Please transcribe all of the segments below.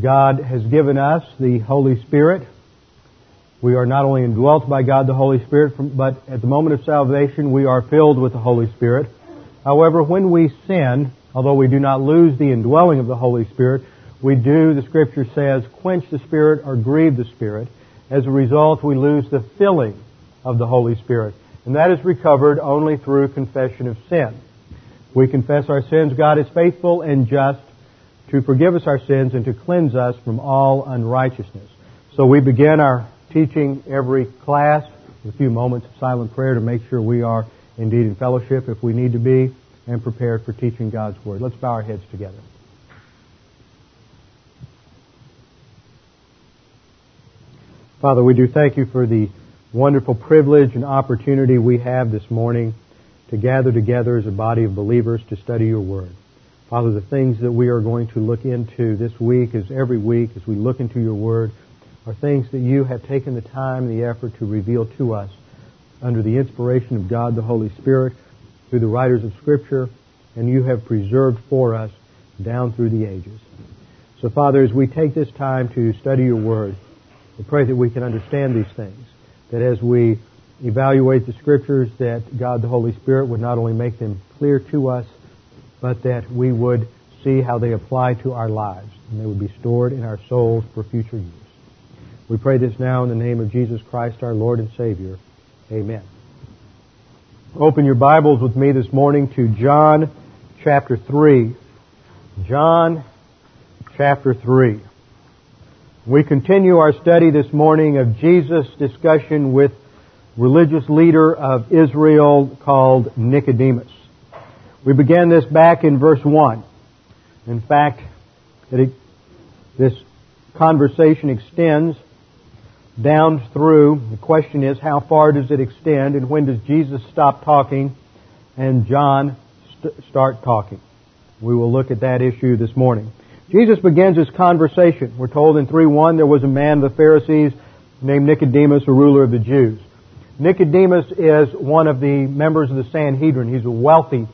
God has given us the Holy Spirit. We are not only indwelt by God the Holy Spirit, but at the moment of salvation we are filled with the Holy Spirit. However, when we sin, although we do not lose the indwelling of the Holy Spirit, we do, the Scripture says, quench the Spirit or grieve the Spirit. As a result, we lose the filling of the Holy Spirit. And that is recovered only through confession of sin. We confess our sins. God is faithful and just to forgive us our sins and to cleanse us from all unrighteousness. So we begin our teaching every class with a few moments of silent prayer to make sure we are indeed in fellowship if we need to be and prepared for teaching God's Word. Let's bow our heads together. Father, we do thank you for the wonderful privilege and opportunity we have this morning to gather together as a body of believers to study your Word. Father, the things that we are going to look into this week, as every week, as we look into your Word, are things that you have taken the time and the effort to reveal to us under the inspiration of God the Holy Spirit through the writers of Scripture, and you have preserved for us down through the ages. So, Father, as we take this time to study your Word, we pray that we can understand these things, that as we evaluate the Scriptures, that God the Holy Spirit would not only make them clear to us, but that we would see how they apply to our lives and they would be stored in our souls for future use. We pray this now in the name of Jesus Christ, our Lord and Savior. Amen. Open your Bibles with me this morning to John chapter 3. John chapter 3. We continue our study this morning of Jesus' discussion with religious leader of Israel called Nicodemus. We began this back in verse 1. In fact, it, this conversation extends down through. The question is, how far does it extend and when does Jesus stop talking and John st- start talking? We will look at that issue this morning. Jesus begins his conversation. We're told in 3.1 there was a man of the Pharisees named Nicodemus, a ruler of the Jews. Nicodemus is one of the members of the Sanhedrin. He's a wealthy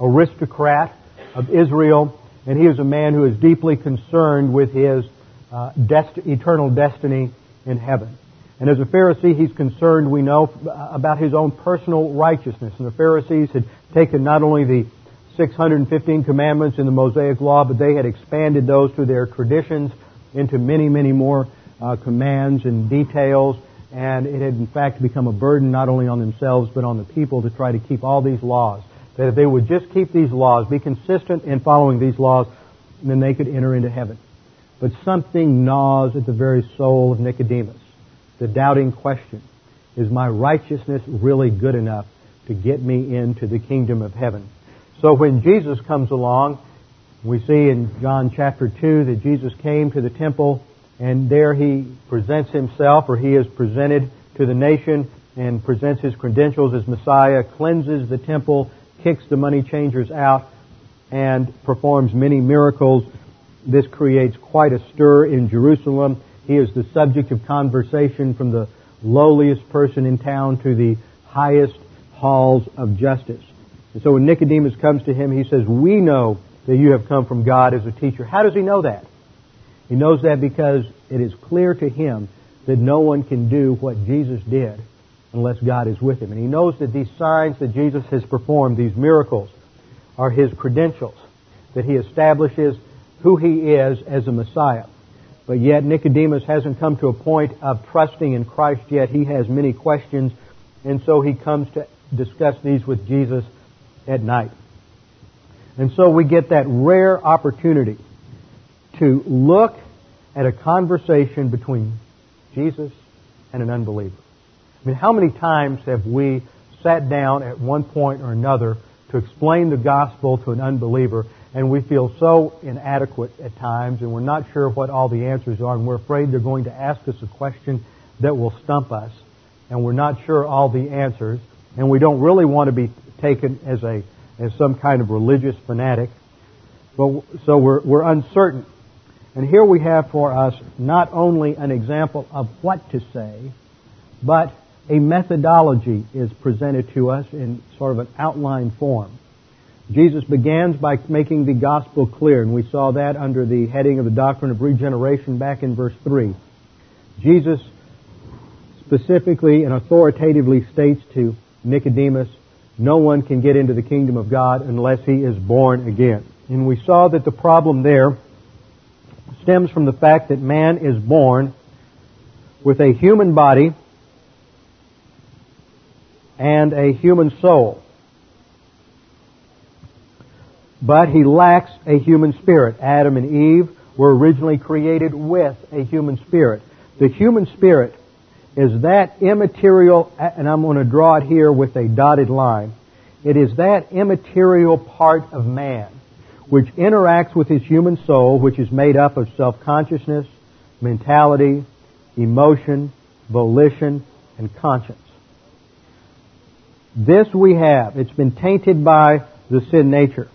aristocrat of Israel, and he is a man who is deeply concerned with his uh, dest- eternal destiny in heaven. And as a Pharisee, he's concerned, we know, about his own personal righteousness. And the Pharisees had taken not only the 615 commandments in the Mosaic Law, but they had expanded those through their traditions into many, many more uh, commands and details. And it had, in fact, become a burden not only on themselves, but on the people to try to keep all these laws that if they would just keep these laws, be consistent in following these laws, then they could enter into heaven. But something gnaws at the very soul of Nicodemus. The doubting question, is my righteousness really good enough to get me into the kingdom of heaven? So when Jesus comes along, we see in John chapter 2 that Jesus came to the temple and there he presents himself or he is presented to the nation and presents his credentials as Messiah, cleanses the temple, kicks the money changers out and performs many miracles. This creates quite a stir in Jerusalem. He is the subject of conversation from the lowliest person in town to the highest halls of justice. And so when Nicodemus comes to him, he says, We know that you have come from God as a teacher. How does he know that? He knows that because it is clear to him that no one can do what Jesus did unless God is with him. And he knows that these signs that Jesus has performed, these miracles, are his credentials, that he establishes who he is as a Messiah. But yet Nicodemus hasn't come to a point of trusting in Christ yet. He has many questions, and so he comes to discuss these with Jesus at night. And so we get that rare opportunity to look at a conversation between Jesus and an unbeliever. I mean, how many times have we sat down at one point or another to explain the gospel to an unbeliever, and we feel so inadequate at times, and we're not sure what all the answers are, and we're afraid they're going to ask us a question that will stump us, and we're not sure all the answers, and we don't really want to be taken as a as some kind of religious fanatic. But, so we're, we're uncertain. And here we have for us not only an example of what to say, but a methodology is presented to us in sort of an outline form. Jesus begins by making the gospel clear, and we saw that under the heading of the doctrine of regeneration back in verse 3. Jesus specifically and authoritatively states to Nicodemus, no one can get into the kingdom of God unless he is born again. And we saw that the problem there stems from the fact that man is born with a human body and a human soul but he lacks a human spirit. Adam and Eve were originally created with a human spirit. The human spirit is that immaterial, and I'm going to draw it here with a dotted line. It is that immaterial part of man which interacts with his human soul, which is made up of self-consciousness, mentality, emotion, volition, and conscience. This we have. It's been tainted by the sin nature.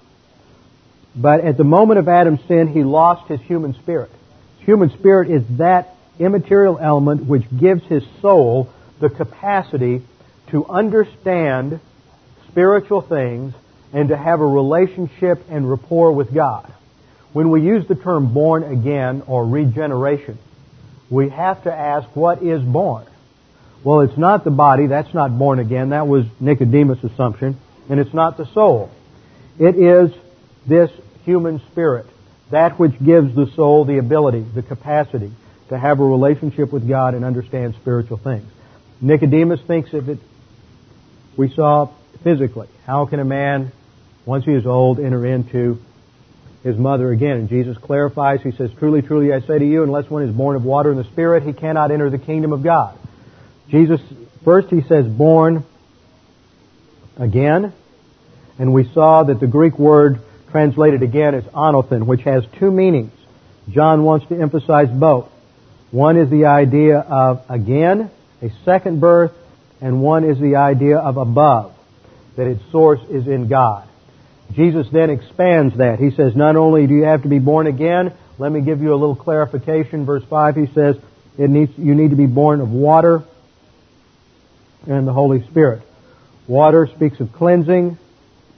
But at the moment of Adam's sin, he lost his human spirit. Human spirit is that immaterial element which gives his soul the capacity to understand spiritual things and to have a relationship and rapport with God. When we use the term born again or regeneration, we have to ask what is born? Well, it's not the body, that's not born again, that was Nicodemus' assumption, and it's not the soul. It is this human spirit, that which gives the soul the ability, the capacity to have a relationship with God and understand spiritual things. Nicodemus thinks of it, we saw physically. How can a man, once he is old, enter into his mother again? And Jesus clarifies, he says, Truly, truly, I say to you, unless one is born of water and the Spirit, he cannot enter the kingdom of God. Jesus, first he says, born again. And we saw that the Greek word translated again is anothen, which has two meanings. John wants to emphasize both. One is the idea of again, a second birth, and one is the idea of above, that its source is in God. Jesus then expands that. He says, not only do you have to be born again, let me give you a little clarification. Verse 5, he says, it needs, you need to be born of water and the Holy Spirit. Water speaks of cleansing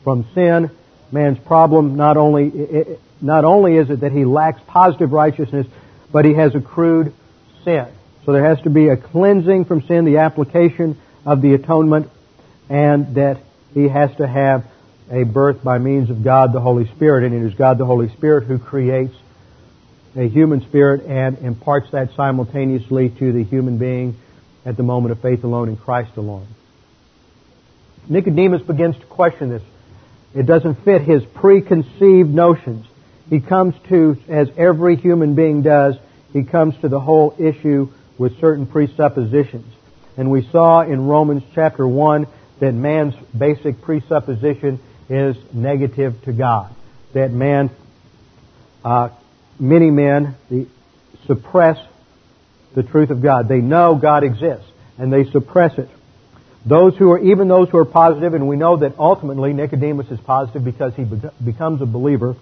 from sin, man's problem not only, not only is it that he lacks positive righteousness, but he has accrued sin. So there has to be a cleansing from sin, the application of the atonement, and that he has to have a birth by means of God the Holy Spirit, and it is God the Holy Spirit who creates a human spirit and imparts that simultaneously to the human being at the moment of faith alone in Christ alone. Nicodemus begins to question this. It doesn't fit his preconceived notions. He comes to, as every human being does, he comes to the whole issue with certain presuppositions. And we saw in Romans chapter 1 that man's basic presupposition is negative to God. That man, uh, many men the, suppress the truth of God. They know God exists, and they suppress it. Those who are, even those who are positive, and we know that ultimately Nicodemus is positive because he becomes a believer,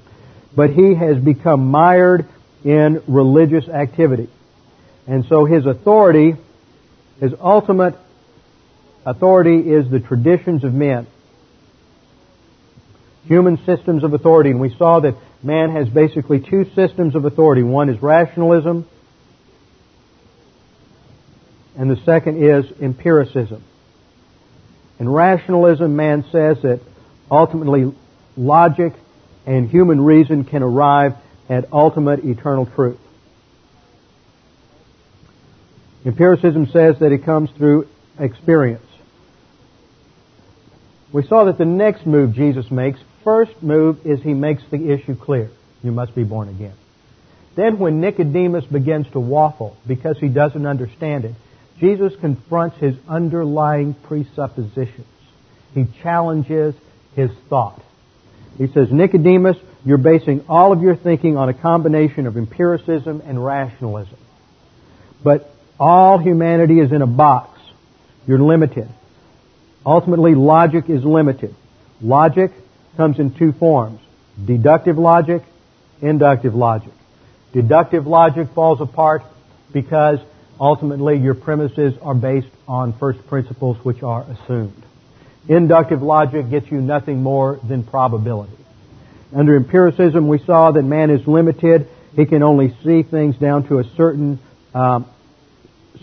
but he has become mired in religious activity. And so his authority, his ultimate authority is the traditions of men. Human systems of authority. And we saw that man has basically two systems of authority. One is rationalism, and the second is empiricism. In rationalism, man says that ultimately logic and human reason can arrive at ultimate eternal truth. Empiricism says that it comes through experience. We saw that the next move Jesus makes, first move is he makes the issue clear. You must be born again. Then when Nicodemus begins to waffle because he doesn't understand it, Jesus confronts his underlying presuppositions. He challenges his thought. He says, Nicodemus, you're basing all of your thinking on a combination of empiricism and rationalism. But all humanity is in a box. You're limited. Ultimately, logic is limited. Logic comes in two forms. Deductive logic, inductive logic. Deductive logic falls apart because ultimately your premises are based on first principles which are assumed. Inductive logic gets you nothing more than probability. Under empiricism, we saw that man is limited. He can only see things down to a certain, um,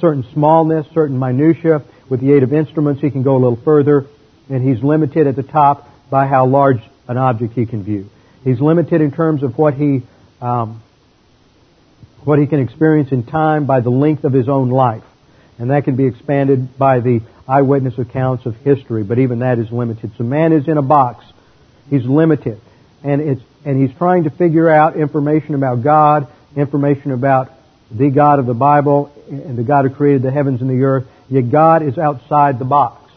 certain smallness, certain minutia. With the aid of instruments, he can go a little further, and he's limited at the top by how large an object he can view. He's limited in terms of what he, um, what he can experience in time by the length of his own life. And that can be expanded by the eyewitness accounts of history, but even that is limited. So man is in a box. He's limited and it's and he's trying to figure out information about God, information about the God of the Bible and the God who created the heavens and the earth. Yet God is outside the box.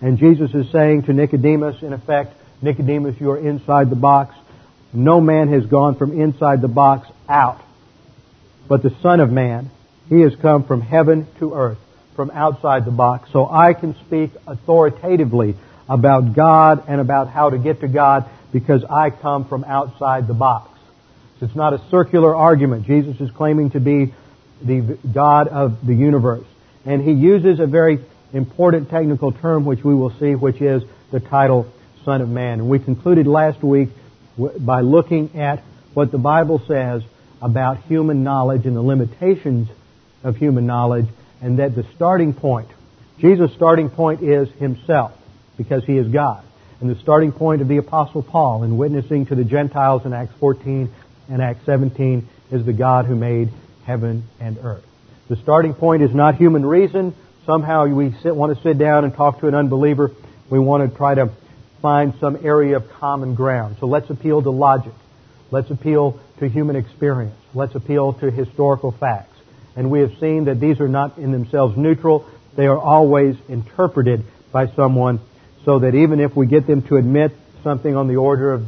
And Jesus is saying to Nicodemus, in effect, Nicodemus, you are inside the box. No man has gone from inside the box out. But the Son of Man, He has come from heaven to earth, from outside the box. So I can speak authoritatively about God and about how to get to God because I come from outside the box. So it's not a circular argument. Jesus is claiming to be the God of the universe. And he uses a very important technical term which we will see, which is the title Son of Man. And we concluded last week by looking at what the Bible says about human knowledge and the limitations of human knowledge, and that the starting point, Jesus' starting point is himself, because he is God and the starting point of the Apostle Paul in witnessing to the Gentiles in Acts 14 and Acts 17 is the God who made heaven and earth. The starting point is not human reason. Somehow we sit, want to sit down and talk to an unbeliever. We want to try to find some area of common ground. So let's appeal to logic. Let's appeal to human experience. Let's appeal to historical facts. And we have seen that these are not in themselves neutral. They are always interpreted by someone so that even if we get them to admit something on the order of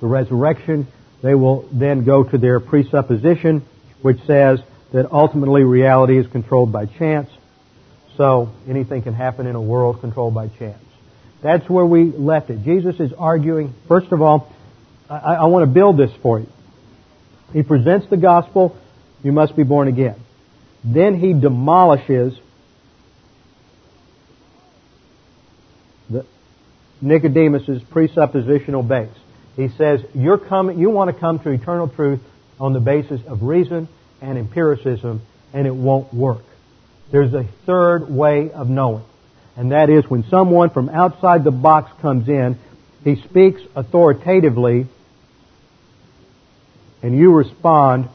the resurrection, they will then go to their presupposition, which says that ultimately reality is controlled by chance. So anything can happen in a world controlled by chance. That's where we left it. Jesus is arguing, first of all, I, I want to build this for you. He presents the gospel, you must be born again. Then he demolishes Nicodemus's presuppositional base. He says, You're coming, you want to come to eternal truth on the basis of reason and empiricism, and it won't work. There's a third way of knowing, and that is when someone from outside the box comes in, he speaks authoritatively, and you respond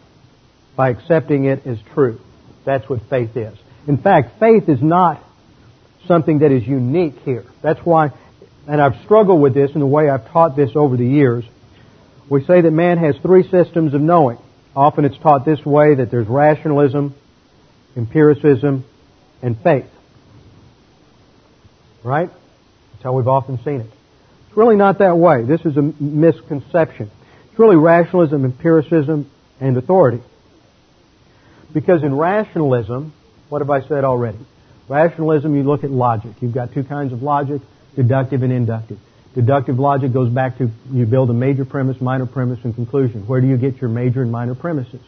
by accepting it as true. That's what faith is. In fact, faith is not something that is unique here. That's why and I've struggled with this in the way I've taught this over the years. We say that man has three systems of knowing. Often it's taught this way that there's rationalism, empiricism, and faith. Right? That's how we've often seen it. It's really not that way. This is a misconception. It's really rationalism, empiricism, and authority. Because in rationalism, what have I said already? Rationalism, you look at logic. You've got two kinds of logic deductive and inductive. Deductive logic goes back to you build a major premise, minor premise, and conclusion. Where do you get your major and minor premises?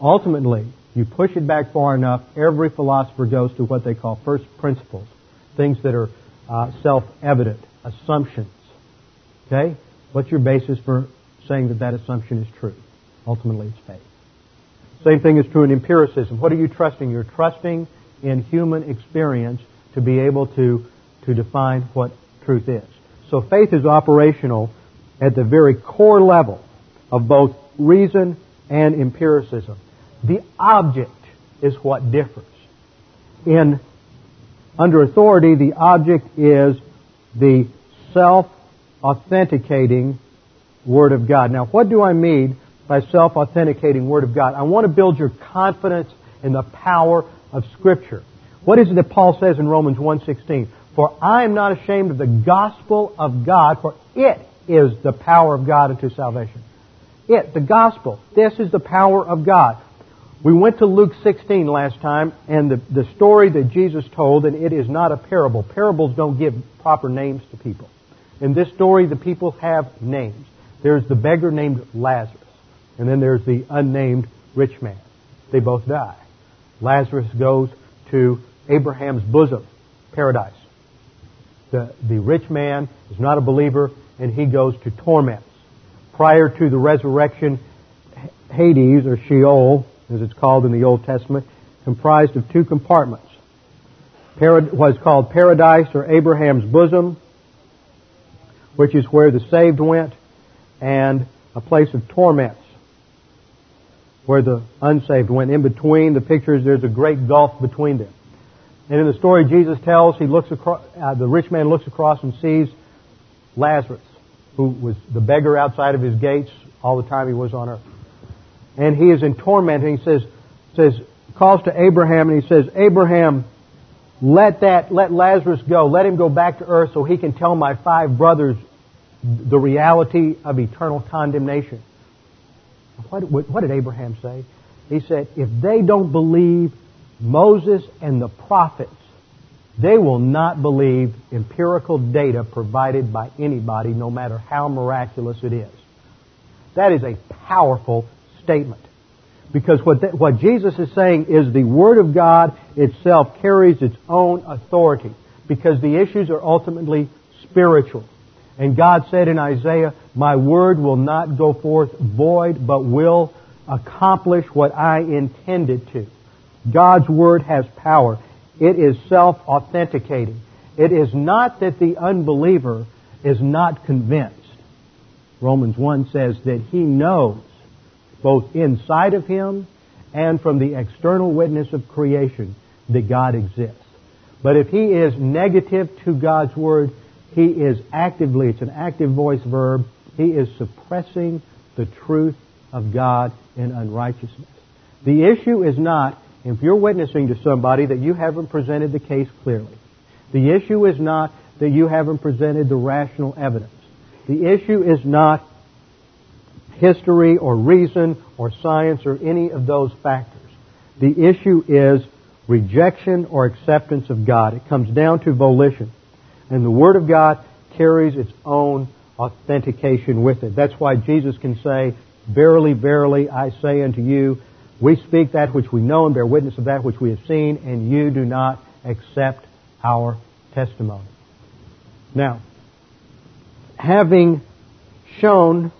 Ultimately, you push it back far enough, every philosopher goes to what they call first principles, things that are uh, self-evident, assumptions. Okay? What's your basis for saying that that assumption is true? Ultimately, it's faith. Same thing is true in empiricism. What are you trusting? You're trusting in human experience to be able to to define what truth is. So faith is operational at the very core level of both reason and empiricism. The object is what differs. In under authority, the object is the self-authenticating Word of God. Now, what do I mean by self-authenticating Word of God? I want to build your confidence in the power of Scripture. What is it that Paul says in Romans 1.16? For I am not ashamed of the gospel of God, for it is the power of God unto salvation. It, the gospel. This is the power of God. We went to Luke 16 last time, and the, the story that Jesus told, and it is not a parable. Parables don't give proper names to people. In this story, the people have names. There's the beggar named Lazarus, and then there's the unnamed rich man. They both die. Lazarus goes to Abraham's bosom, paradise. The, the rich man is not a believer, and he goes to torments. Prior to the resurrection, Hades, or Sheol, as it's called in the Old Testament, comprised of two compartments. Parad- what is called paradise, or Abraham's bosom, which is where the saved went, and a place of torments, where the unsaved went. In between the pictures, there's a great gulf between them. And in the story Jesus tells, he looks across, uh, the rich man looks across and sees Lazarus, who was the beggar outside of his gates all the time he was on earth. And he is in torment, and he says, says, calls to Abraham, and he says, Abraham, let that, let Lazarus go. Let him go back to earth so he can tell my five brothers the reality of eternal condemnation. What, what did Abraham say? He said, if they don't believe Moses and the prophets, they will not believe empirical data provided by anybody, no matter how miraculous it is. That is a powerful statement. Because what, that, what Jesus is saying is the Word of God itself carries its own authority. Because the issues are ultimately spiritual. And God said in Isaiah, My Word will not go forth void, but will accomplish what I intended to. God's Word has power. It is self-authenticating. It is not that the unbeliever is not convinced. Romans 1 says that he knows both inside of him and from the external witness of creation that God exists. But if he is negative to God's Word, he is actively, it's an active voice verb, he is suppressing the truth of God in unrighteousness. The issue is not if you're witnessing to somebody that you haven't presented the case clearly. The issue is not that you haven't presented the rational evidence. The issue is not history or reason or science or any of those factors. The issue is rejection or acceptance of God. It comes down to volition. And the Word of God carries its own authentication with it. That's why Jesus can say, Verily, verily, I say unto you, we speak that which we know and bear witness of that which we have seen, and you do not accept our testimony. Now, having shown,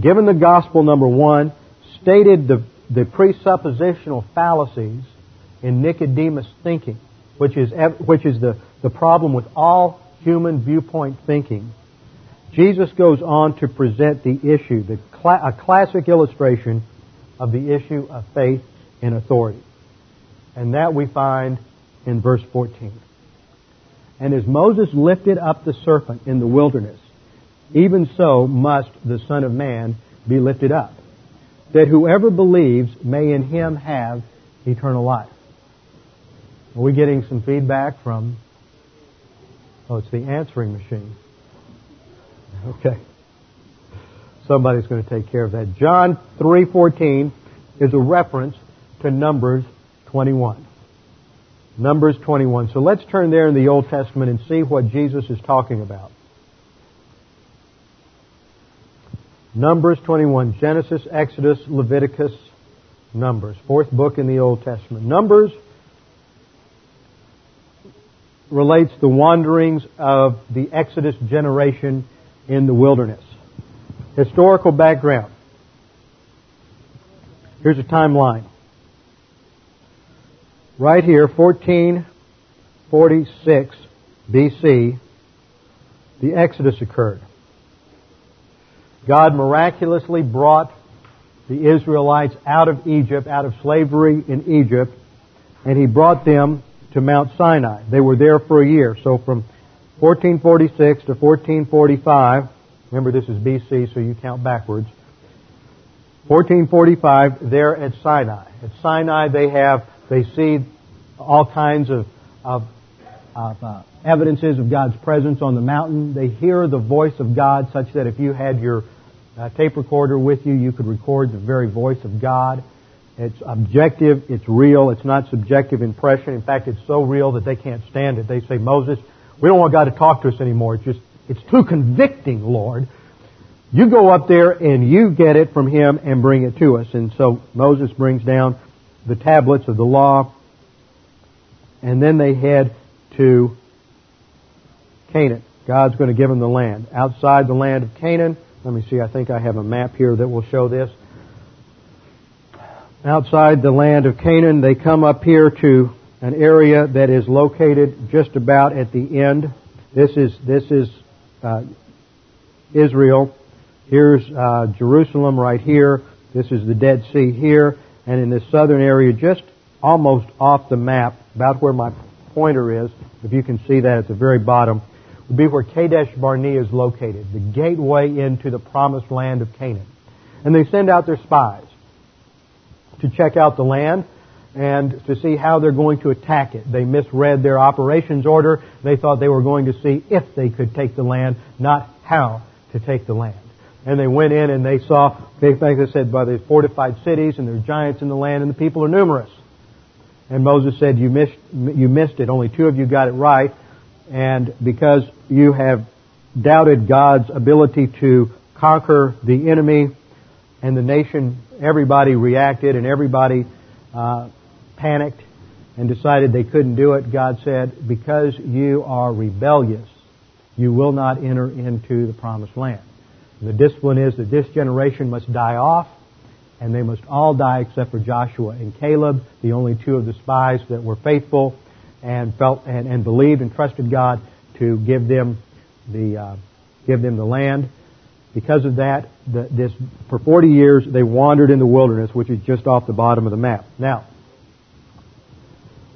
given the gospel number one, stated the, the presuppositional fallacies in Nicodemus' thinking, which is, which is the, the problem with all human viewpoint thinking, Jesus goes on to present the issue, the cl- a classic illustration of the issue of faith and authority. And that we find in verse 14. And as Moses lifted up the serpent in the wilderness, even so must the Son of Man be lifted up, that whoever believes may in him have eternal life. Are we getting some feedback from? Oh, it's the answering machine. Okay. Somebody's going to take care of that. John 3:14 is a reference to Numbers 21. Numbers 21. So let's turn there in the Old Testament and see what Jesus is talking about. Numbers 21. Genesis, Exodus, Leviticus, Numbers. Fourth book in the Old Testament. Numbers relates the wanderings of the Exodus generation in the wilderness. Historical background. Here's a timeline. Right here, 1446 BC, the Exodus occurred. God miraculously brought the Israelites out of Egypt, out of slavery in Egypt, and He brought them to Mount Sinai. They were there for a year. So from 1446 to 1445, remember this is BC, so you count backwards. 1445, there at Sinai. At Sinai, they have, they see all kinds of, of of uh, evidences of God's presence on the mountain. They hear the voice of God such that if you had your uh, tape recorder with you, you could record the very voice of God. It's objective, it's real, it's not subjective impression. In fact, it's so real that they can't stand it. They say, Moses, we don't want God to talk to us anymore. It's just, it's too convicting, Lord. You go up there and you get it from him and bring it to us. And so Moses brings down the tablets of the law, and then they head to Canaan. God's going to give them the land. Outside the land of Canaan, let me see, I think I have a map here that will show this. Outside the land of Canaan, they come up here to an area that is located just about at the end. This is, this is uh, Israel. Here's uh, Jerusalem right here. This is the Dead Sea here. And in this southern area, just almost off the map, about where my pointer is, if you can see that at the very bottom, would be where Kadesh Barnea is located, the gateway into the promised land of Canaan. And they send out their spies to check out the land and to see how they're going to attack it. They misread their operations order. They thought they were going to see if they could take the land, not how to take the land. And they went in and they saw, like I said, by the fortified cities and there's giants in the land and the people are numerous. And Moses said, you missed, you missed it. Only two of you got it right. And because you have doubted God's ability to conquer the enemy and the nation, everybody reacted and everybody uh, panicked and decided they couldn't do it. God said, because you are rebellious, you will not enter into the promised land. And the discipline is that this generation must die off and they must all die except for Joshua and Caleb, the only two of the spies that were faithful and felt and, and believed and trusted God to give them the uh, give them the land. Because of that, the, this for 40 years they wandered in the wilderness, which is just off the bottom of the map. Now,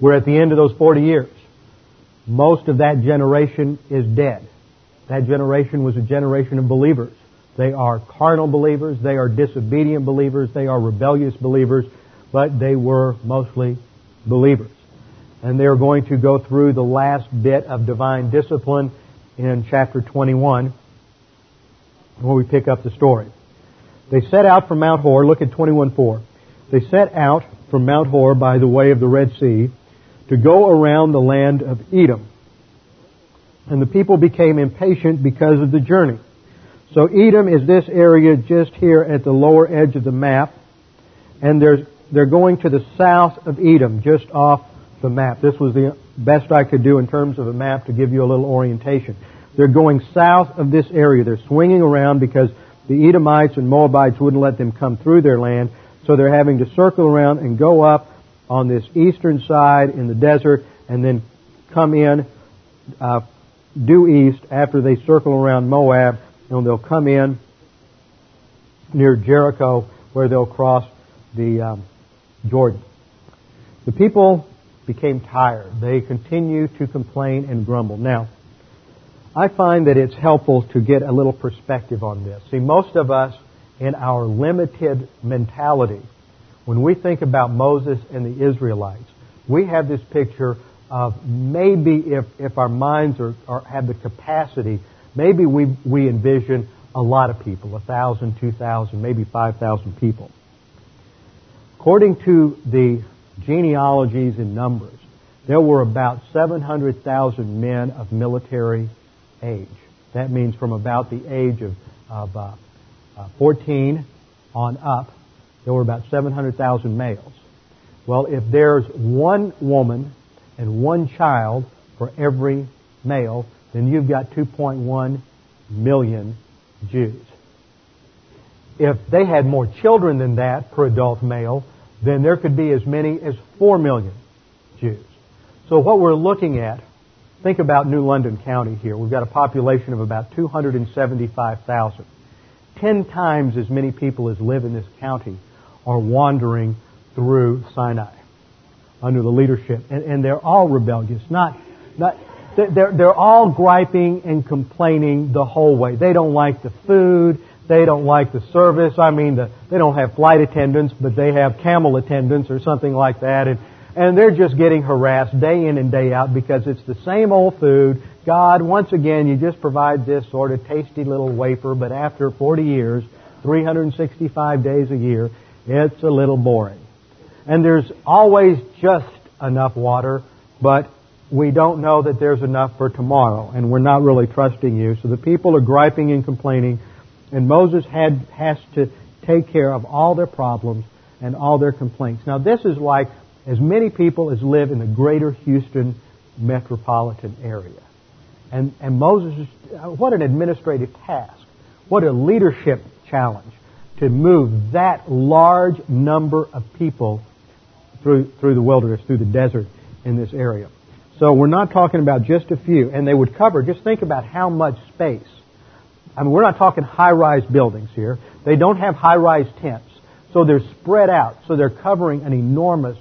we're at the end of those 40 years. Most of that generation is dead. That generation was a generation of believers. They are carnal believers. They are disobedient believers. They are rebellious believers. But they were mostly believers. And they are going to go through the last bit of divine discipline in chapter 21 where we pick up the story. They set out from Mount Hor. Look at 21.4. They set out from Mount Hor by the way of the Red Sea to go around the land of Edom. And the people became impatient because of the journey. So Edom is this area just here at the lower edge of the map. And they're going to the south of Edom, just off the map. This was the best I could do in terms of a map to give you a little orientation. They're going south of this area. They're swinging around because the Edomites and Moabites wouldn't let them come through their land. So they're having to circle around and go up on this eastern side in the desert and then come in uh, due east after they circle around Moab and they'll come in near Jericho where they'll cross the um, Jordan. The people became tired. They continue to complain and grumble. Now, I find that it's helpful to get a little perspective on this. See, most of us in our limited mentality, when we think about Moses and the Israelites, we have this picture of maybe if, if our minds are, are have the capacity Maybe we, we envision a lot of people, a thousand, two thousand, maybe five thousand people. According to the genealogies and numbers, there were about 700,000 men of military age. That means from about the age of, of uh, uh, 14 on up, there were about 700,000 males. Well, if there's one woman and one child for every male, then you've got 2.1 million Jews. If they had more children than that per adult male, then there could be as many as 4 million Jews. So what we're looking at, think about New London County here. We've got a population of about 275,000. Ten times as many people as live in this county are wandering through Sinai under the leadership. And, and they're all rebellious. Not, not, they're, they're all griping and complaining the whole way. They don't like the food. They don't like the service. I mean, the, they don't have flight attendants, but they have camel attendants or something like that. And, and they're just getting harassed day in and day out because it's the same old food. God, once again, you just provide this sort of tasty little wafer, but after 40 years, 365 days a year, it's a little boring. And there's always just enough water, but we don't know that there's enough for tomorrow, and we're not really trusting you. So the people are griping and complaining, and Moses had, has to take care of all their problems and all their complaints. Now this is like as many people as live in the greater Houston metropolitan area. And, and Moses, uh, what an administrative task. What a leadership challenge to move that large number of people through, through the wilderness, through the desert in this area. So we're not talking about just a few. And they would cover, just think about how much space. I mean, we're not talking high-rise buildings here. They don't have high-rise tents. So they're spread out. So they're covering an enormous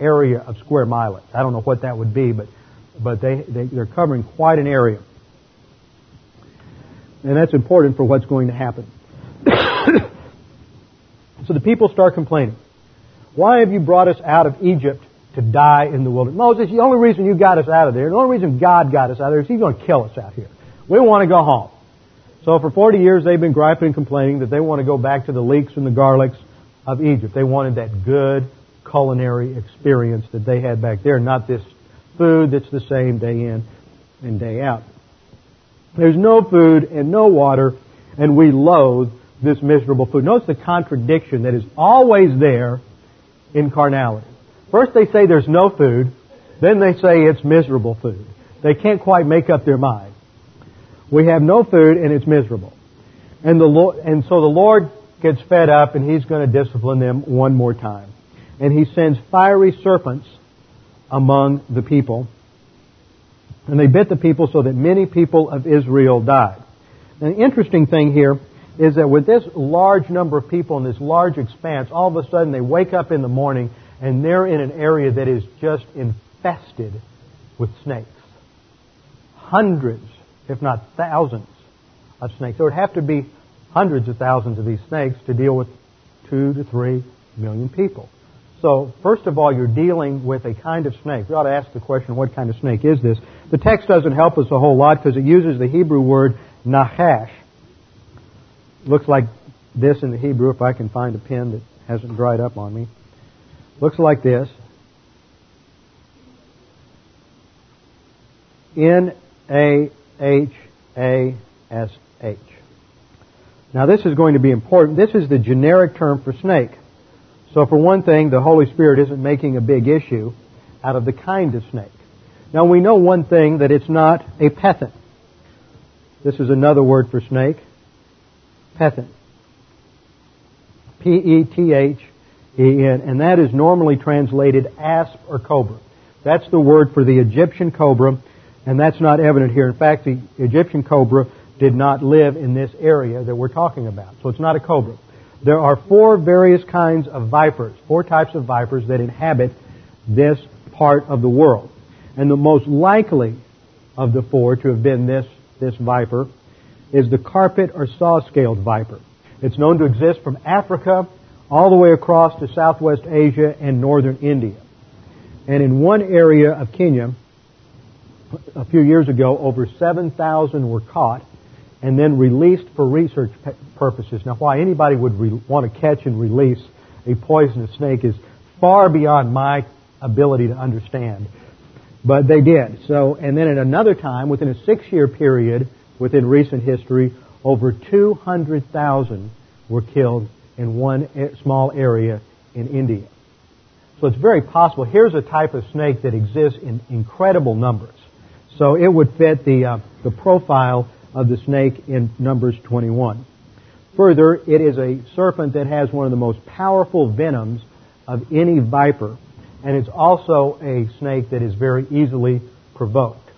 area of square mileage. I don't know what that would be, but, but they, they, they're covering quite an area. And that's important for what's going to happen. so the people start complaining. Why have you brought us out of Egypt to die in the wilderness? Moses, the only reason you got us out of there, the only reason God got us out of there is He's going to kill us out here. We want to go home. So for 40 years they've been griping and complaining that they want to go back to the leeks and the garlics of Egypt. They wanted that good culinary experience that they had back there, not this food that's the same day in and day out. There's no food and no water, and we loathe this miserable food. Notice the contradiction that is always there in carnality. First they say there's no food, then they say it's miserable food. They can't quite make up their mind. We have no food and it's miserable. And the Lord, and so the Lord gets fed up and he's going to discipline them one more time. And he sends fiery serpents among the people. And they bit the people so that many people of Israel died. And the interesting thing here is that with this large number of people in this large expanse, all of a sudden they wake up in the morning and they're in an area that is just infested with snakes. Hundreds, if not thousands, of snakes. There would have to be hundreds of thousands of these snakes to deal with two to three million people. So, first of all, you're dealing with a kind of snake. We ought to ask the question, what kind of snake is this? The text doesn't help us a whole lot because it uses the Hebrew word nachash. Looks like this in the Hebrew, if I can find a pen that hasn't dried up on me. Looks like this. N A H A S H. Now this is going to be important. This is the generic term for snake. So for one thing, the Holy Spirit isn't making a big issue out of the kind of snake. Now we know one thing, that it's not a pethen. This is another word for snake. Pethen. P-E-T-H-E-N. And that is normally translated asp or cobra. That's the word for the Egyptian cobra, and that's not evident here. In fact, the Egyptian cobra did not live in this area that we're talking about. So it's not a cobra. There are four various kinds of vipers, four types of vipers that inhabit this part of the world. And the most likely of the four to have been this, this viper is the carpet or saw-scaled viper. It's known to exist from Africa all the way across to Southwest Asia and Northern India. And in one area of Kenya, a few years ago, over 7,000 were caught and then released for research purposes. Now, why anybody would re- want to catch and release a poisonous snake is far beyond my ability to understand. But they did. So, and then at another time, within a six-year period, within recent history, over 200,000 were killed in one small area in India. So it's very possible. Here's a type of snake that exists in incredible numbers. So it would fit the, uh, the profile of the snake in Numbers 21. Further, it is a serpent that has one of the most powerful venoms of any viper, and it's also a snake that is very easily provoked.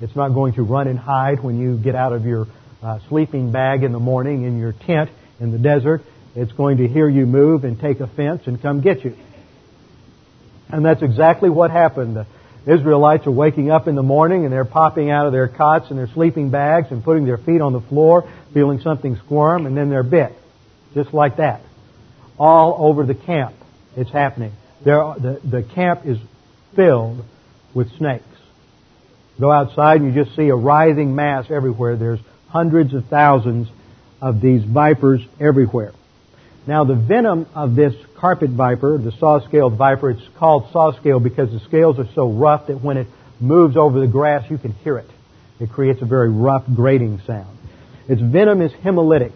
It's not going to run and hide when you get out of your uh, sleeping bag in the morning in your tent in the desert. It's going to hear you move and take offense and come get you. And that's exactly what happened. Israelites are waking up in the morning and they're popping out of their cots and their sleeping bags and putting their feet on the floor, feeling something squirm, and then they're bit. Just like that. All over the camp, it's happening. There, the, the camp is filled with snakes. Go outside and you just see a writhing mass everywhere. There's hundreds of thousands of these vipers everywhere. Now the venom of this carpet viper, the saw-scaled viper, it's called saw-scale because the scales are so rough that when it moves over the grass you can hear it. It creates a very rough grating sound. Its venom is hemolytic.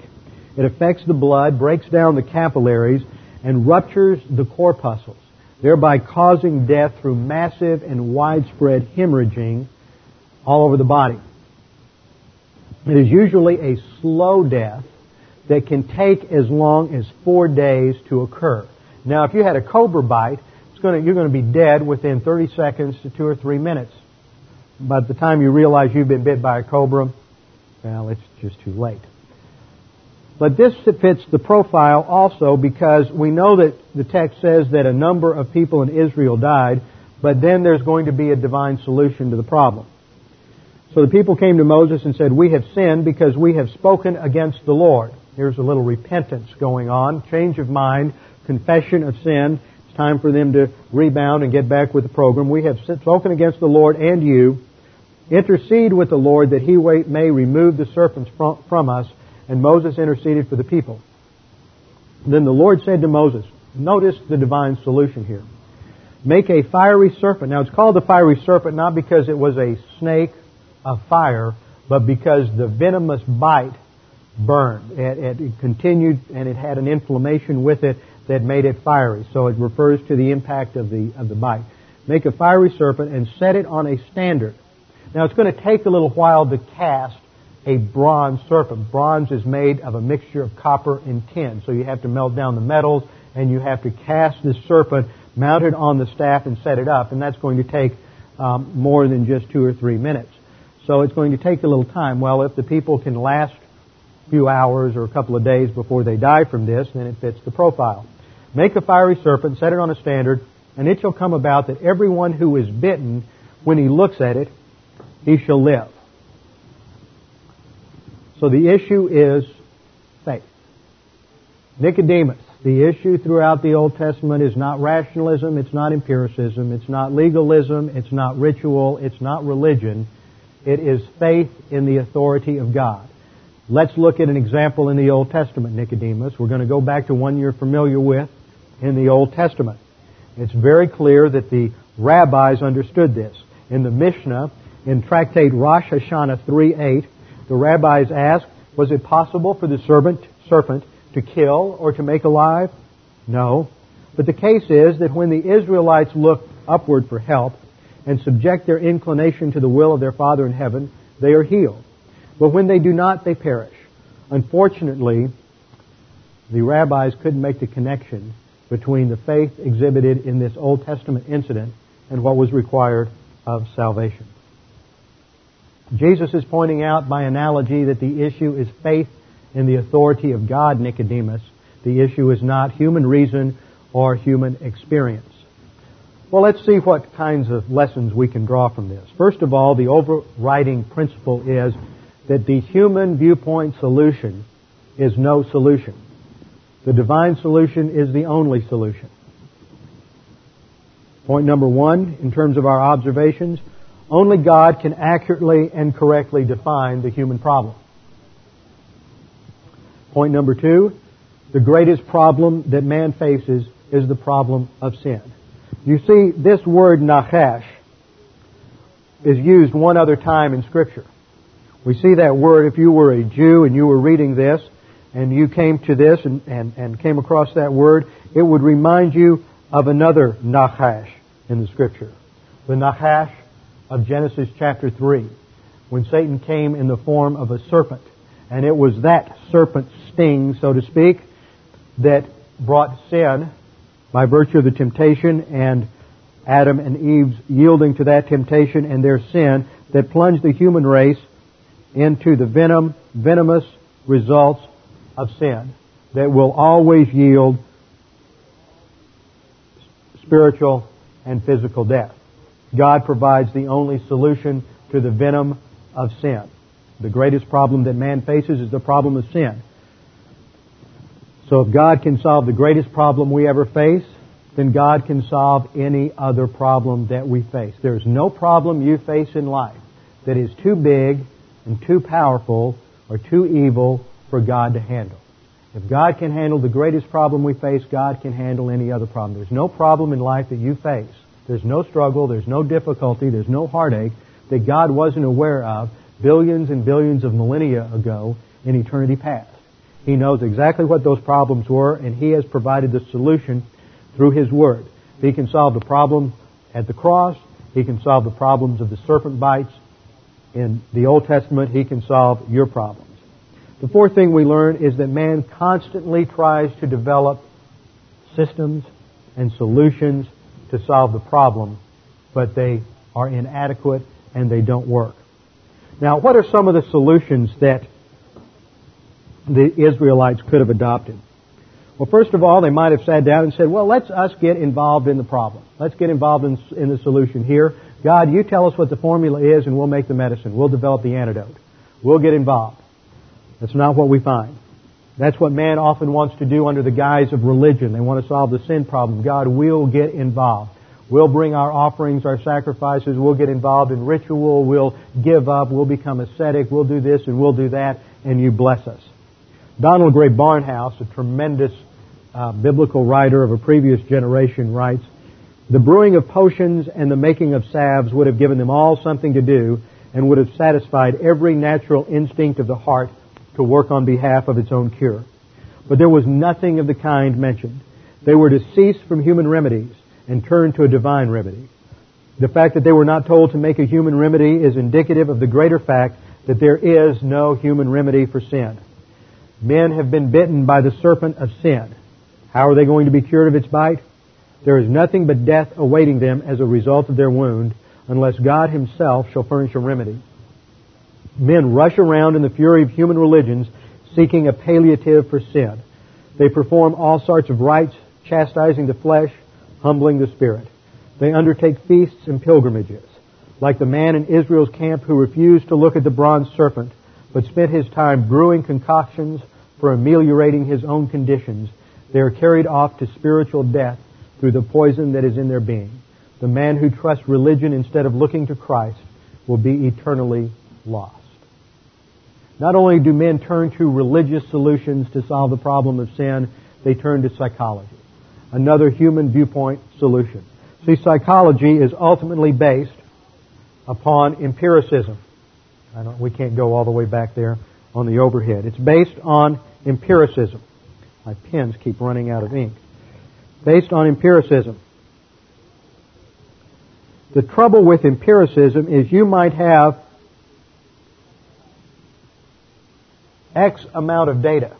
It affects the blood, breaks down the capillaries, and ruptures the corpuscles, thereby causing death through massive and widespread hemorrhaging all over the body. It is usually a slow death that can take as long as four days to occur. Now, if you had a cobra bite, gonna, you're going to be dead within 30 seconds to two or three minutes. By the time you realize you've been bit by a cobra, well, it's just too late. But this fits the profile also because we know that the text says that a number of people in Israel died, but then there's going to be a divine solution to the problem. So the people came to Moses and said, We have sinned because we have spoken against the Lord. Here's a little repentance going on, change of mind, confession of sin. It's time for them to rebound and get back with the program. We have spoken against the Lord and you. Intercede with the Lord that he may remove the serpents from us. And Moses interceded for the people. Then the Lord said to Moses, notice the divine solution here. Make a fiery serpent. Now it's called the fiery serpent not because it was a snake of fire, but because the venomous bite burned. It, it, continued and it had an inflammation with it that made it fiery. So it refers to the impact of the, of the bite. Make a fiery serpent and set it on a standard. Now it's going to take a little while to cast a bronze serpent. Bronze is made of a mixture of copper and tin. So you have to melt down the metals and you have to cast this serpent, mount it on the staff and set it up. And that's going to take um, more than just two or three minutes. So it's going to take a little time. Well, if the people can last a few hours or a couple of days before they die from this, then it fits the profile. Make a fiery serpent, set it on a standard, and it shall come about that everyone who is bitten, when he looks at it, he shall live. So the issue is faith. Nicodemus, the issue throughout the Old Testament is not rationalism, it's not empiricism, it's not legalism, it's not ritual, it's not religion. It is faith in the authority of God. Let's look at an example in the Old Testament, Nicodemus. We're going to go back to one you're familiar with in the Old Testament. It's very clear that the rabbis understood this. In the Mishnah, in Tractate Rosh Hashanah 3.8, the rabbis asked, was it possible for the serpent, serpent to kill or to make alive? No. But the case is that when the Israelites looked upward for help and subject their inclination to the will of their Father in heaven, they are healed. But when they do not, they perish. Unfortunately, the rabbis couldn't make the connection between the faith exhibited in this Old Testament incident and what was required of salvation. Jesus is pointing out by analogy that the issue is faith in the authority of God, Nicodemus. The issue is not human reason or human experience. Well, let's see what kinds of lessons we can draw from this. First of all, the overriding principle is that the human viewpoint solution is no solution. The divine solution is the only solution. Point number one, in terms of our observations, only God can accurately and correctly define the human problem. Point number two, the greatest problem that man faces is the problem of sin. You see, this word nachash is used one other time in Scripture. We see that word, if you were a Jew and you were reading this, and you came to this and, and, and came across that word, it would remind you of another nachash in the Scripture. The nachash of Genesis chapter 3 when Satan came in the form of a serpent. And it was that serpent sting, so to speak, that brought sin by virtue of the temptation and Adam and Eve's yielding to that temptation and their sin that plunged the human race into the venom, venomous results of sin that will always yield spiritual and physical death. God provides the only solution to the venom of sin. The greatest problem that man faces is the problem of sin. So if God can solve the greatest problem we ever face, then God can solve any other problem that we face. There's no problem you face in life that is too big and too powerful or too evil for God to handle. If God can handle the greatest problem we face, God can handle any other problem. There's no problem in life that you face. There's no struggle, there's no difficulty, there's no heartache that God wasn't aware of billions and billions of millennia ago in eternity past. He knows exactly what those problems were, and He has provided the solution through His Word. He can solve the problem at the cross, He can solve the problems of the serpent bites in the Old Testament, He can solve your problems. The fourth thing we learn is that man constantly tries to develop systems and solutions to solve the problem, but they are inadequate and they don't work. Now, what are some of the solutions that the Israelites could have adopted? Well, first of all, they might have sat down and said, well, let's us get involved in the problem. Let's get involved in, in the solution here. God, you tell us what the formula is and we'll make the medicine. We'll develop the antidote. We'll get involved. That's not what we find. That's what man often wants to do under the guise of religion. They want to solve the sin problem. God will get involved. We'll bring our offerings, our sacrifices. We'll get involved in ritual. We'll give up. We'll become ascetic. We'll do this and we'll do that, and you bless us. Donald Grey Barnhouse, a tremendous uh, biblical writer of a previous generation, writes, The brewing of potions and the making of salves would have given them all something to do and would have satisfied every natural instinct of the heart to work on behalf of its own cure. But there was nothing of the kind mentioned. They were to cease from human remedies and turn to a divine remedy. The fact that they were not told to make a human remedy is indicative of the greater fact that there is no human remedy for sin. Men have been bitten by the serpent of sin. How are they going to be cured of its bite? There is nothing but death awaiting them as a result of their wound unless God Himself shall furnish a remedy. Men rush around in the fury of human religions seeking a palliative for sin. They perform all sorts of rites, chastising the flesh, humbling the spirit. They undertake feasts and pilgrimages. Like the man in Israel's camp who refused to look at the bronze serpent, but spent his time brewing concoctions for ameliorating his own conditions, they are carried off to spiritual death through the poison that is in their being. The man who trusts religion instead of looking to Christ will be eternally lost. Not only do men turn to religious solutions to solve the problem of sin, they turn to psychology, another human viewpoint solution. See, psychology is ultimately based upon empiricism. we can't go all the way back there on the overhead. It's based on empiricism. My pens keep running out of ink. Based on empiricism. The trouble with empiricism is you might have X amount of data.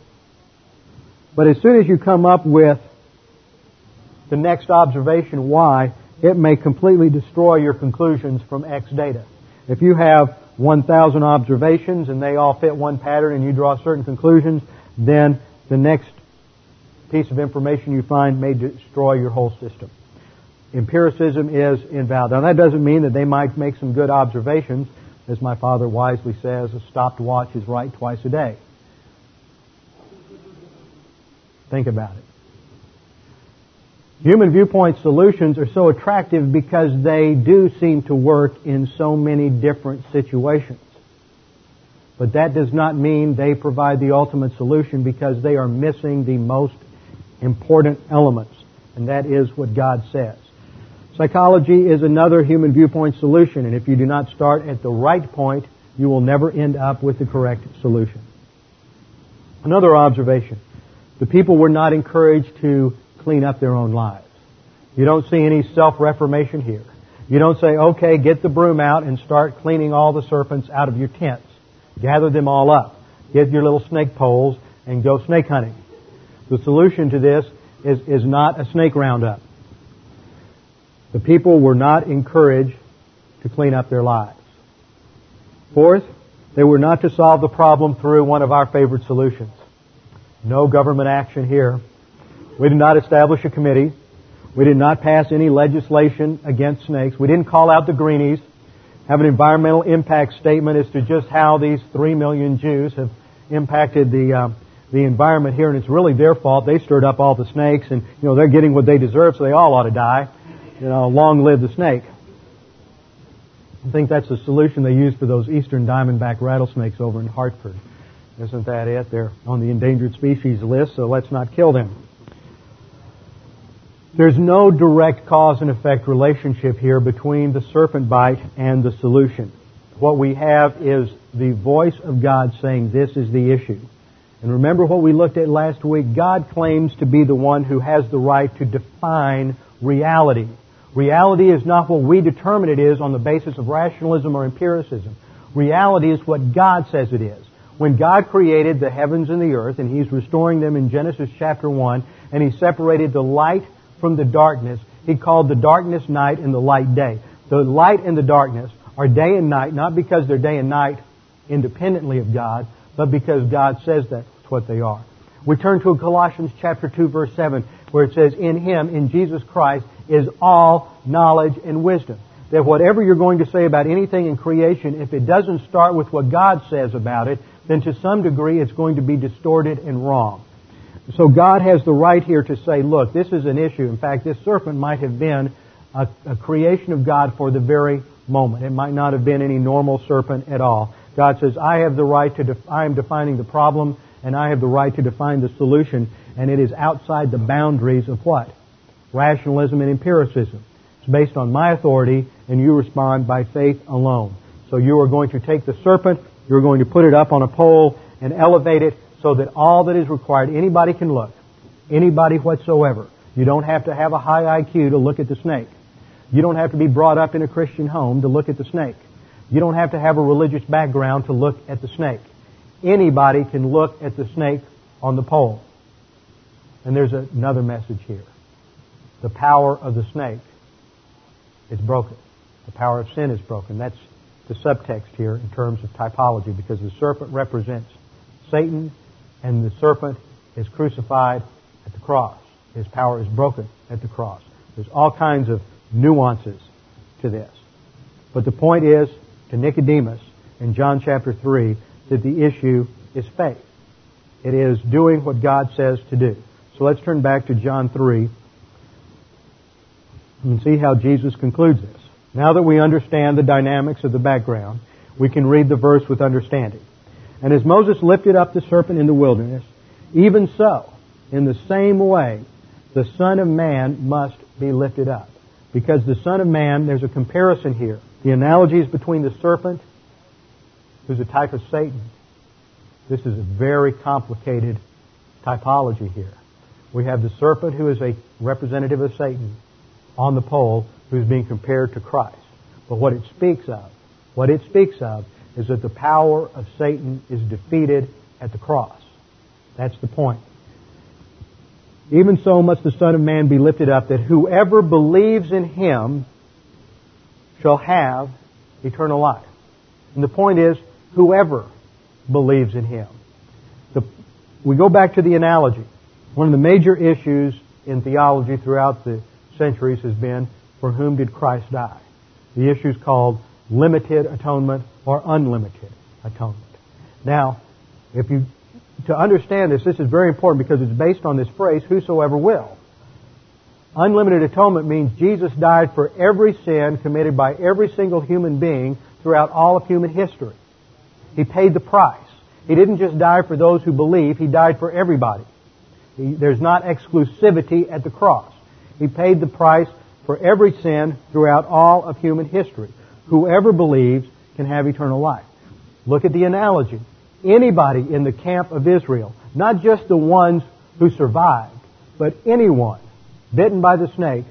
But as soon as you come up with the next observation Y, it may completely destroy your conclusions from X data. If you have 1,000 observations and they all fit one pattern and you draw certain conclusions, then the next piece of information you find may destroy your whole system. Empiricism is invalid. Now that doesn't mean that they might make some good observations. As my father wisely says, a stopped watch is right twice a day. Think about it. Human viewpoint solutions are so attractive because they do seem to work in so many different situations. But that does not mean they provide the ultimate solution because they are missing the most important elements, and that is what God says. Psychology is another human viewpoint solution, and if you do not start at the right point, you will never end up with the correct solution. Another observation. The people were not encouraged to clean up their own lives. You don't see any self-reformation here. You don't say, okay, get the broom out and start cleaning all the serpents out of your tents. Gather them all up. Get your little snake poles and go snake hunting. The solution to this is, is not a snake roundup. The people were not encouraged to clean up their lives. Fourth, they were not to solve the problem through one of our favorite solutions. No government action here. We did not establish a committee. We did not pass any legislation against snakes. We didn't call out the greenies, have an environmental impact statement as to just how these three million Jews have impacted the, uh, the environment here, and it's really their fault. They stirred up all the snakes, and you know they're getting what they deserve, so they all ought to die. You know, long live the snake. I think that's the solution they use for those eastern diamondback rattlesnakes over in Hartford. Isn't that it? They're on the endangered species list, so let's not kill them. There's no direct cause and effect relationship here between the serpent bite and the solution. What we have is the voice of God saying this is the issue. And remember what we looked at last week? God claims to be the one who has the right to define reality. Reality is not what we determine it is on the basis of rationalism or empiricism. Reality is what God says it is. When God created the heavens and the earth, and He's restoring them in Genesis chapter 1, and He separated the light from the darkness, He called the darkness night and the light day. The light and the darkness are day and night, not because they're day and night independently of God, but because God says that's what they are. We turn to Colossians chapter 2 verse 7 where it says, in Him, in Jesus Christ, is all knowledge and wisdom. That whatever you're going to say about anything in creation, if it doesn't start with what God says about it, then to some degree it's going to be distorted and wrong. So God has the right here to say, look, this is an issue. In fact, this serpent might have been a, a creation of God for the very moment. It might not have been any normal serpent at all. God says, I have the right to, def- I am defining the problem and I have the right to define the solution and it is outside the boundaries of what? Rationalism and empiricism. It's based on my authority and you respond by faith alone. So you are going to take the serpent, you're going to put it up on a pole and elevate it so that all that is required, anybody can look. Anybody whatsoever. You don't have to have a high IQ to look at the snake. You don't have to be brought up in a Christian home to look at the snake. You don't have to have a religious background to look at the snake. Anybody can look at the snake on the pole. And there's another message here. The power of the snake is broken. The power of sin is broken. That's the subtext here in terms of typology because the serpent represents Satan and the serpent is crucified at the cross. His power is broken at the cross. There's all kinds of nuances to this. But the point is, to Nicodemus in John chapter 3, that the issue is faith. It is doing what God says to do. So let's turn back to John 3 and see how Jesus concludes this. Now that we understand the dynamics of the background, we can read the verse with understanding. And as Moses lifted up the serpent in the wilderness, even so, in the same way, the Son of Man must be lifted up. Because the Son of Man, there's a comparison here. The analogy is between the serpent, who's a type of Satan. This is a very complicated typology here. We have the serpent who is a representative of Satan on the pole who's being compared to Christ. But what it speaks of, what it speaks of is that the power of Satan is defeated at the cross. That's the point. Even so must the Son of Man be lifted up that whoever believes in him shall have eternal life. And the point is, whoever believes in him. The, we go back to the analogy. One of the major issues in theology throughout the centuries has been, for whom did Christ die? The issue is called limited atonement or unlimited atonement. Now, if you to understand this, this is very important because it's based on this phrase, whosoever will. Unlimited atonement means Jesus died for every sin committed by every single human being throughout all of human history. He paid the price. He didn't just die for those who believe, He died for everybody. He, there's not exclusivity at the cross. He paid the price for every sin throughout all of human history. Whoever believes can have eternal life. Look at the analogy. Anybody in the camp of Israel, not just the ones who survived, but anyone bitten by the snake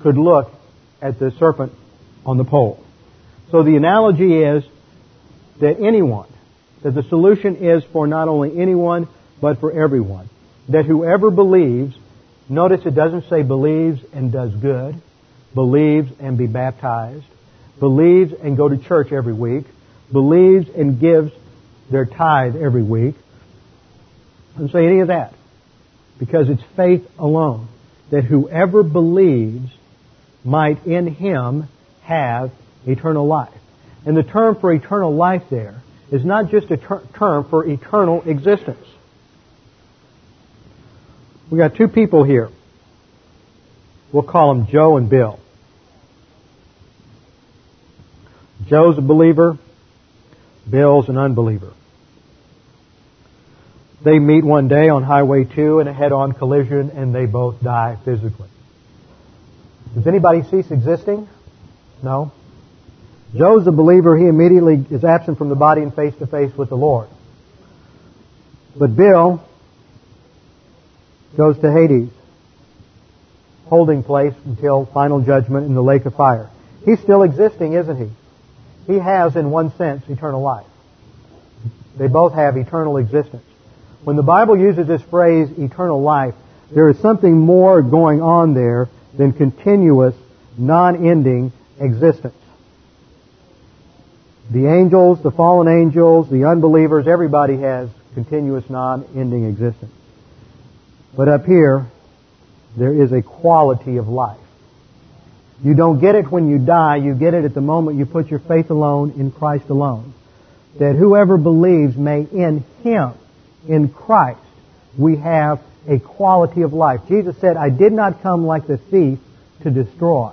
could look at the serpent on the pole. So the analogy is that anyone, that the solution is for not only anyone, but for everyone. That whoever believes, notice it doesn't say believes and does good, believes and be baptized, believes and go to church every week, believes and gives their tithe every week. Doesn't say any of that. Because it's faith alone. That whoever believes might in him have eternal life. And the term for eternal life there is not just a ter- term for eternal existence. We got two people here. We'll call them Joe and Bill. Joe's a believer. Bill's an unbeliever. They meet one day on Highway 2 in a head-on collision and they both die physically. Does anybody cease existing? No. Joe's a believer. He immediately is absent from the body and face to face with the Lord. But Bill goes to Hades, holding place until final judgment in the lake of fire. He's still existing, isn't he? He has, in one sense, eternal life. They both have eternal existence. When the Bible uses this phrase, eternal life, there is something more going on there than continuous, non-ending existence. The angels, the fallen angels, the unbelievers, everybody has continuous, non-ending existence. But up here, there is a quality of life. You don't get it when you die, you get it at the moment you put your faith alone in Christ alone. That whoever believes may in Him, in Christ, we have a quality of life. Jesus said, I did not come like the thief to destroy,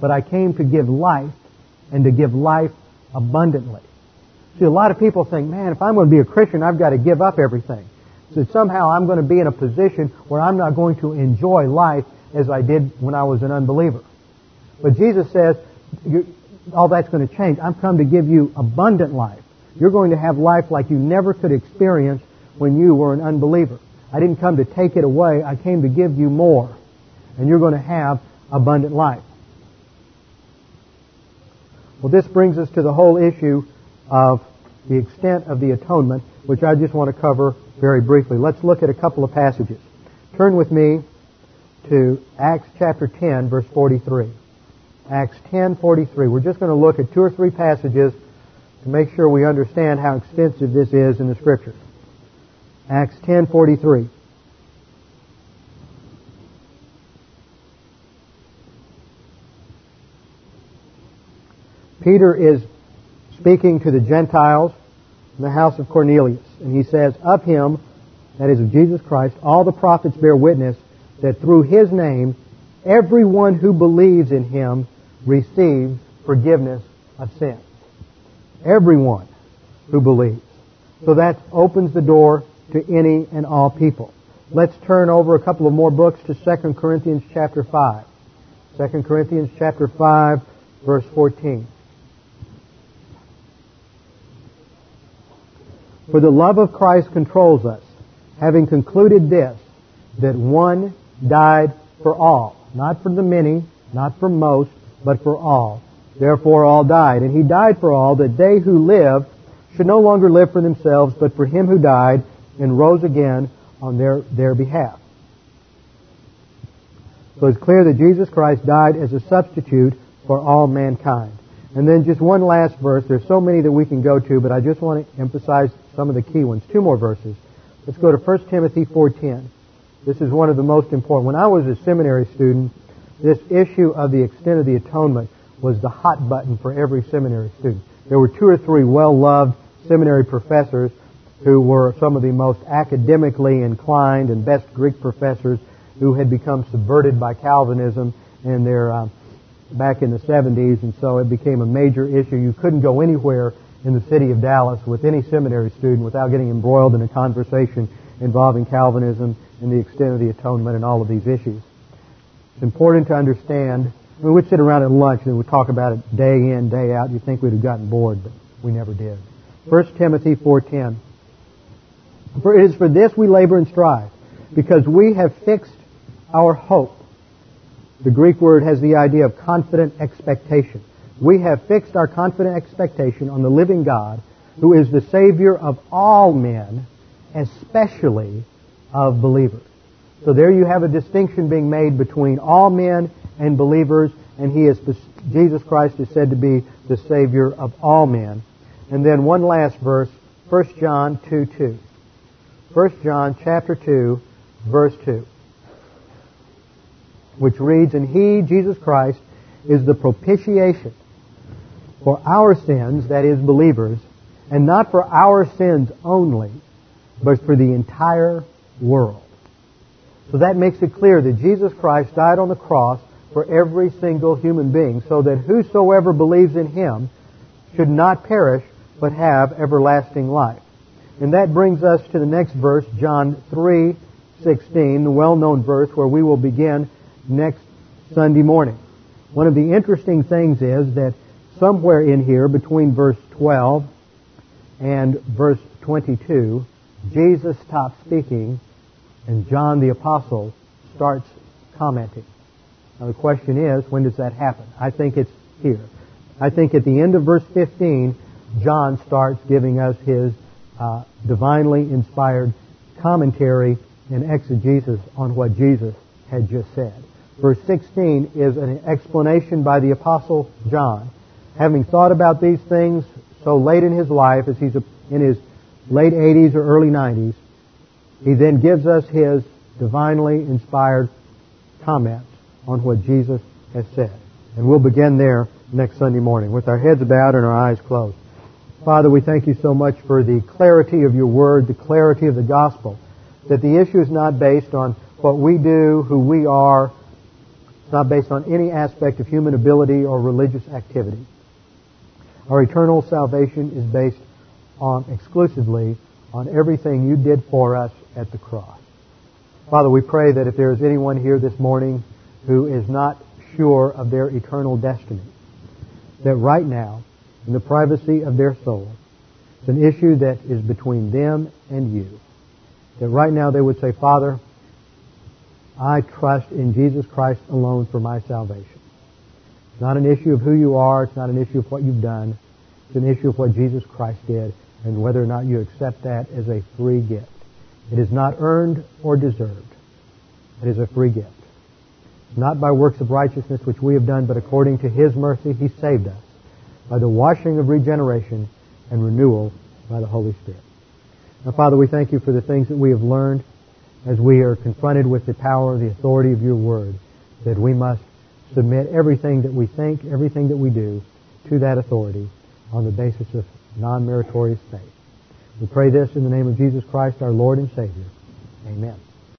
but I came to give life and to give life abundantly. See, a lot of people think, man, if I'm going to be a Christian, I've got to give up everything. So somehow I'm going to be in a position where I'm not going to enjoy life as I did when I was an unbeliever. But Jesus says, all that's going to change. I've come to give you abundant life. You're going to have life like you never could experience when you were an unbeliever. I didn't come to take it away. I came to give you more. And you're going to have abundant life. Well, this brings us to the whole issue of the extent of the atonement, which I just want to cover very briefly. Let's look at a couple of passages. Turn with me to Acts chapter 10, verse 43. Acts 10:43. We're just going to look at two or three passages to make sure we understand how extensive this is in the scriptures. Acts 10:43. Peter is speaking to the Gentiles in the house of Cornelius, and he says, Of him, that is of Jesus Christ, all the prophets bear witness that through his name everyone who believes in him receives forgiveness of sins. Everyone who believes. So that opens the door to any and all people. Let's turn over a couple of more books to 2 Corinthians chapter 5. 2 Corinthians chapter 5 verse 14. For the love of Christ controls us, having concluded this, that one died for all, not for the many, not for most, but for all. Therefore all died. And he died for all, that they who live should no longer live for themselves, but for him who died and rose again on their, their behalf. So it's clear that Jesus Christ died as a substitute for all mankind. And then just one last verse. There's so many that we can go to, but I just want to emphasize some of the key ones. Two more verses. Let's go to 1 Timothy 4.10. This is one of the most important. When I was a seminary student, this issue of the extent of the atonement was the hot button for every seminary student. There were two or three well-loved seminary professors who were some of the most academically inclined and best Greek professors who had become subverted by Calvinism and their uh, back in the 70s, and so it became a major issue. You couldn't go anywhere in the city of Dallas with any seminary student without getting embroiled in a conversation involving Calvinism and the extent of the atonement and all of these issues. It's important to understand. I mean, we'd sit around at lunch and we'd talk about it day in, day out. You'd think we'd have gotten bored, but we never did. 1 Timothy 4.10. For it is for this we labor and strive, because we have fixed our hope. The Greek word has the idea of confident expectation. We have fixed our confident expectation on the living God, who is the Savior of all men, especially of believers. So there you have a distinction being made between all men and believers, and he is Jesus Christ is said to be the Savior of all men. And then one last verse, 1 John 2 2. 1 John chapter 2, verse 2. Which reads, And he, Jesus Christ, is the propitiation for our sins, that is, believers, and not for our sins only, but for the entire world. So that makes it clear that Jesus Christ died on the cross for every single human being so that whosoever believes in him should not perish but have everlasting life. And that brings us to the next verse, John 3:16, the well-known verse where we will begin next Sunday morning. One of the interesting things is that somewhere in here between verse 12 and verse 22, Jesus stops speaking and John the apostle starts commenting. Now the question is, when does that happen? I think it's here. I think at the end of verse 15, John starts giving us his uh, divinely inspired commentary and exegesis on what Jesus had just said. Verse 16 is an explanation by the Apostle John. Having thought about these things so late in his life, as he's in his late 80s or early 90s, he then gives us his divinely inspired comments on what Jesus has said. And we'll begin there next Sunday morning with our heads bowed and our eyes closed. Father, we thank you so much for the clarity of your word, the clarity of the gospel, that the issue is not based on what we do, who we are. It's not based on any aspect of human ability or religious activity. Our eternal salvation is based on exclusively on everything you did for us at the cross. Father, we pray that if there is anyone here this morning who is not sure of their eternal destiny, that right now, in the privacy of their soul, it's an issue that is between them and you. That right now they would say, Father, I trust in Jesus Christ alone for my salvation. It's not an issue of who you are. It's not an issue of what you've done. It's an issue of what Jesus Christ did and whether or not you accept that as a free gift. It is not earned or deserved. It is a free gift. Not by works of righteousness which we have done, but according to His mercy He saved us by the washing of regeneration and renewal by the Holy Spirit. Now, Father, we thank you for the things that we have learned as we are confronted with the power, the authority of your word, that we must submit everything that we think, everything that we do to that authority on the basis of non-meritorious faith. We pray this in the name of Jesus Christ, our Lord and Savior. Amen.